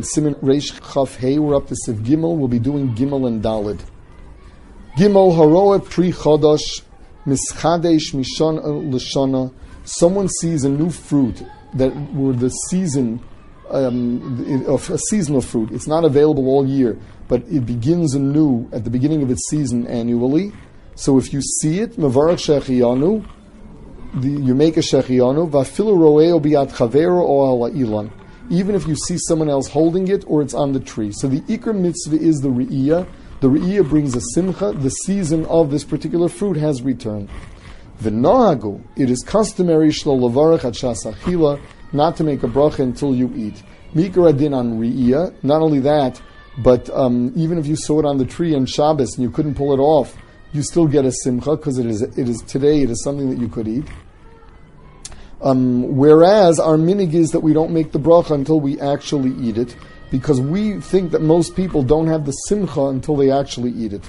in Siman Reish Chaf Hey. We're up to Siv Gimel. We'll be doing Gimel and Dalid. Gimel Haroe Pri Chodosh Mischadesh Mishon Lashana. Someone sees a new fruit that were the season um, of a seasonal fruit. It's not available all year, but it begins anew at the beginning of its season annually. So if you see it, Mavarach Shechiyanu, you make a Shechiyanu, Vafilu Roeo Biat Chavero O Ala Ilan. Even if you see someone else holding it or it's on the tree. So the Ikar mitzvah is the Re'iyah. The Re'iyah brings a Simcha. The season of this particular fruit has returned. V'nohagu, it is customary shlo levarach at shasachila, not to make a bracha until you eat. Mikra din on Re'iyah, not only that, but um, even if you saw it on the tree on Shabbos and you couldn't pull it off, you still get a simcha because it is, it is today, it is something that you could eat. Um, whereas our minhag is that we don't make the bracha until we actually eat it, because we think that most people don't have the simcha until they actually eat it.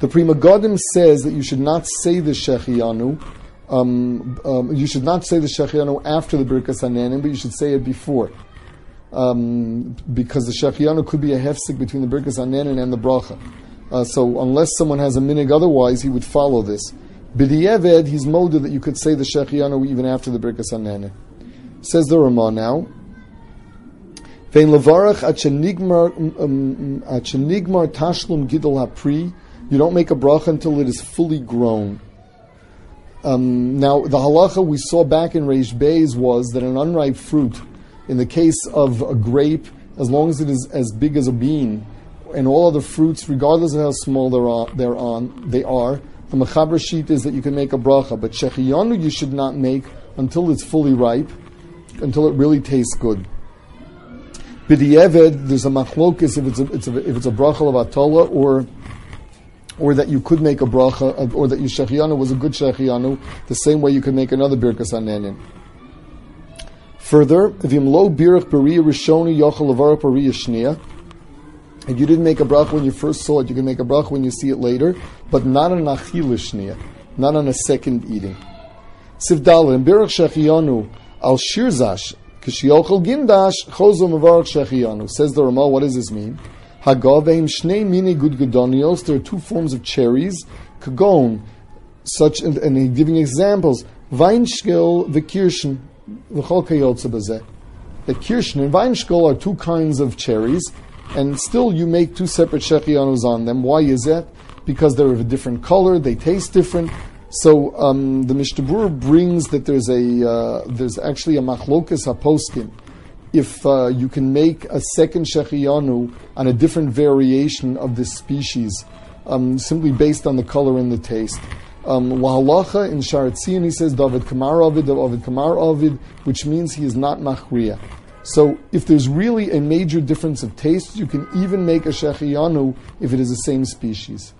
The Pri Megadim says that you should not say the Shechianu, um, um, you should not say the Shechianu after the Birkas Hananim, but you should say it before. Um, because the Shechianu could be a hefsik between the Birkas Hananim and the Bracha. Uh, so unless someone has a minhag otherwise, he would follow this. B'di'eved, he's molded that you could say the Shechianu even after the Birkas Hanene. Says the Ramah now. Vein levarach at shenigmar um, tashlum gidol hapri. You don't make a bracha until it is fully grown. Um, now, the halacha we saw back in Reish Beis was that an unripe fruit, in the case of a grape, as long as it is as big as a bean, and all other fruits, regardless of how small they're on they are, the mechaber sheet is that you can make a bracha, but shechiyanu you should not make until it's fully ripe, until it really tastes good. B'di'eved, there's a machlokis if it's a, it's a, if it's a bracha of atola or or that you could make a bracha, or that your shechiyanu was a good shechiyanu, the same way you could make another birkas anenin. Further, if lo birach beriya rishoni yochel levarach beriya shnia, and you didn't make a bracha when you first saw it, you can make a bracha when you see it later, but not on achilishnia, not on a second eating. Sivdal and birach shechiyanu al shirzash kishiochel gindash chozo mevarach shechiyanu. Says the Ramah, what does this mean? Hagaveim shnei mini gudgudonios. There are two forms of cherries. Kagon, such and, and giving examples. Weinschkel, the kirschen, the kayotze The kirschen and Weinschkel are two kinds of cherries and still you make two separate shechianus on them. Why is that? Because they're of a different color, they taste different. So um, the Mishnah brings that there's a uh, there's actually a machlokas haposkim. If uh, you can make a second shechianu on a different variation of this species, um, simply based on the color and the taste. Um, Wahalacha in Shaar HaTziyun, he says David Kamar Ovid, David Kamar Ovid, which means he is not machriya. So if there's really a major difference of taste, you can even make a shechiyanu if it is the same species.